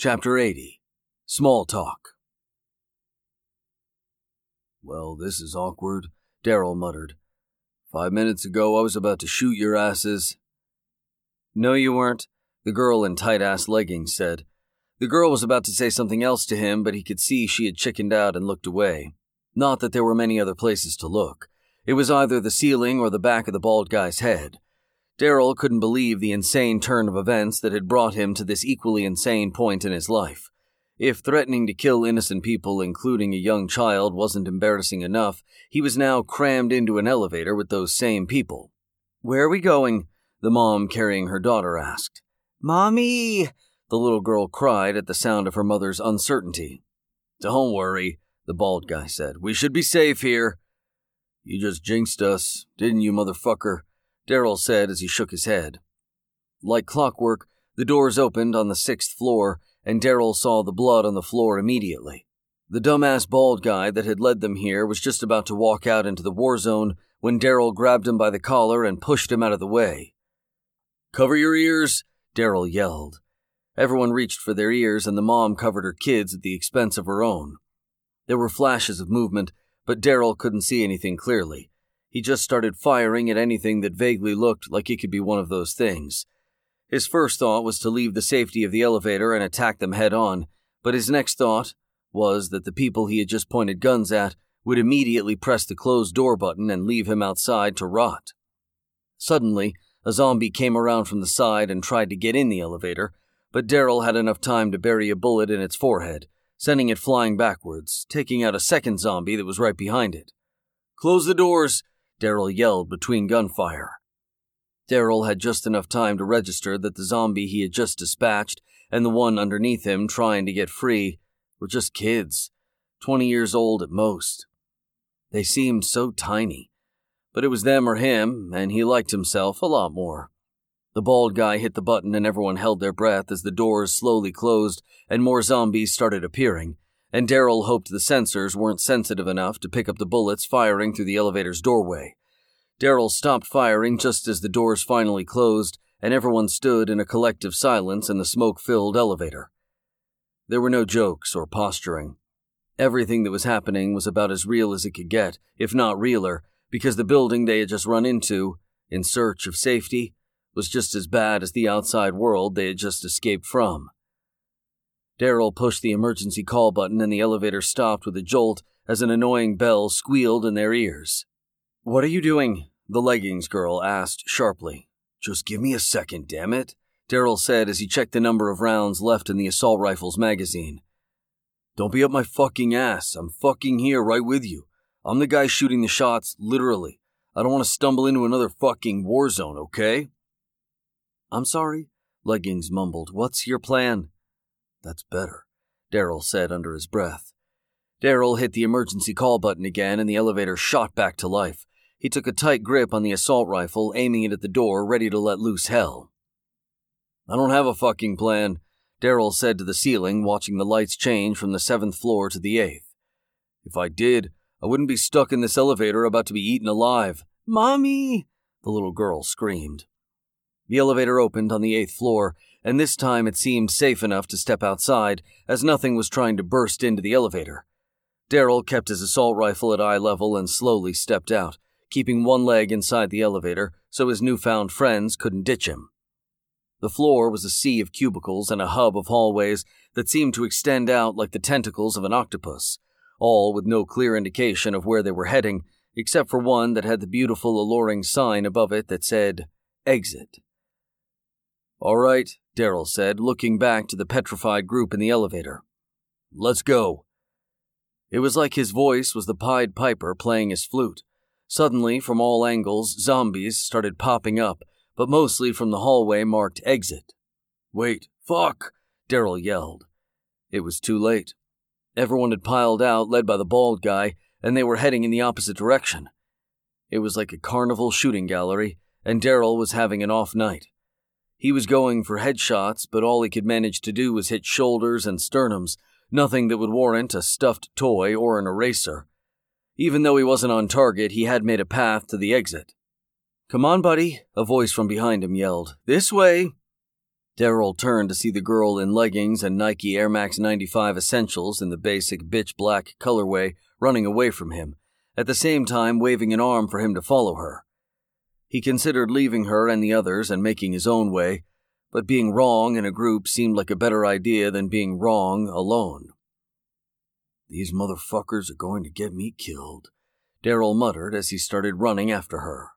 Chapter 80 Small Talk. Well, this is awkward, Daryl muttered. Five minutes ago, I was about to shoot your asses. No, you weren't, the girl in tight ass leggings said. The girl was about to say something else to him, but he could see she had chickened out and looked away. Not that there were many other places to look. It was either the ceiling or the back of the bald guy's head. Daryl couldn't believe the insane turn of events that had brought him to this equally insane point in his life. If threatening to kill innocent people, including a young child, wasn't embarrassing enough, he was now crammed into an elevator with those same people. Where are we going? the mom carrying her daughter asked. Mommy! the little girl cried at the sound of her mother's uncertainty. Don't worry, the bald guy said. We should be safe here. You just jinxed us, didn't you, motherfucker? Daryl said as he shook his head. Like clockwork, the doors opened on the sixth floor, and Daryl saw the blood on the floor immediately. The dumbass bald guy that had led them here was just about to walk out into the war zone when Daryl grabbed him by the collar and pushed him out of the way. Cover your ears, Daryl yelled. Everyone reached for their ears, and the mom covered her kids at the expense of her own. There were flashes of movement, but Daryl couldn't see anything clearly. He just started firing at anything that vaguely looked like it could be one of those things. His first thought was to leave the safety of the elevator and attack them head on, but his next thought was that the people he had just pointed guns at would immediately press the closed door button and leave him outside to rot. Suddenly, a zombie came around from the side and tried to get in the elevator, but Daryl had enough time to bury a bullet in its forehead, sending it flying backwards, taking out a second zombie that was right behind it. Close the doors, Daryl yelled between gunfire. Daryl had just enough time to register that the zombie he had just dispatched and the one underneath him trying to get free were just kids, 20 years old at most. They seemed so tiny, but it was them or him, and he liked himself a lot more. The bald guy hit the button and everyone held their breath as the doors slowly closed and more zombies started appearing, and Daryl hoped the sensors weren't sensitive enough to pick up the bullets firing through the elevator's doorway. Daryl stopped firing just as the doors finally closed, and everyone stood in a collective silence in the smoke filled elevator. There were no jokes or posturing. Everything that was happening was about as real as it could get, if not realer, because the building they had just run into, in search of safety, was just as bad as the outside world they had just escaped from. Daryl pushed the emergency call button and the elevator stopped with a jolt as an annoying bell squealed in their ears. What are you doing? The leggings girl asked sharply. Just give me a second, damn it, Daryl said as he checked the number of rounds left in the assault rifle's magazine. Don't be up my fucking ass. I'm fucking here right with you. I'm the guy shooting the shots, literally. I don't want to stumble into another fucking war zone, okay? I'm sorry, Leggings mumbled. What's your plan? That's better, Daryl said under his breath. Daryl hit the emergency call button again and the elevator shot back to life. He took a tight grip on the assault rifle, aiming it at the door, ready to let loose hell. I don't have a fucking plan, Daryl said to the ceiling, watching the lights change from the seventh floor to the eighth. If I did, I wouldn't be stuck in this elevator about to be eaten alive. Mommy! The little girl screamed. The elevator opened on the eighth floor, and this time it seemed safe enough to step outside, as nothing was trying to burst into the elevator. Daryl kept his assault rifle at eye level and slowly stepped out, keeping one leg inside the elevator so his newfound friends couldn't ditch him. The floor was a sea of cubicles and a hub of hallways that seemed to extend out like the tentacles of an octopus, all with no clear indication of where they were heading, except for one that had the beautiful, alluring sign above it that said, Exit. All right, Daryl said, looking back to the petrified group in the elevator. Let's go. It was like his voice was the Pied Piper playing his flute. Suddenly, from all angles, zombies started popping up, but mostly from the hallway marked exit. Wait, fuck! Daryl yelled. It was too late. Everyone had piled out, led by the bald guy, and they were heading in the opposite direction. It was like a carnival shooting gallery, and Daryl was having an off night. He was going for headshots, but all he could manage to do was hit shoulders and sternums, nothing that would warrant a stuffed toy or an eraser. Even though he wasn't on target, he had made a path to the exit. Come on, buddy, a voice from behind him yelled. This way! Daryl turned to see the girl in leggings and Nike Air Max 95 Essentials in the basic bitch black colorway running away from him, at the same time waving an arm for him to follow her. He considered leaving her and the others and making his own way, but being wrong in a group seemed like a better idea than being wrong alone. These motherfuckers are going to get me killed, Daryl muttered as he started running after her.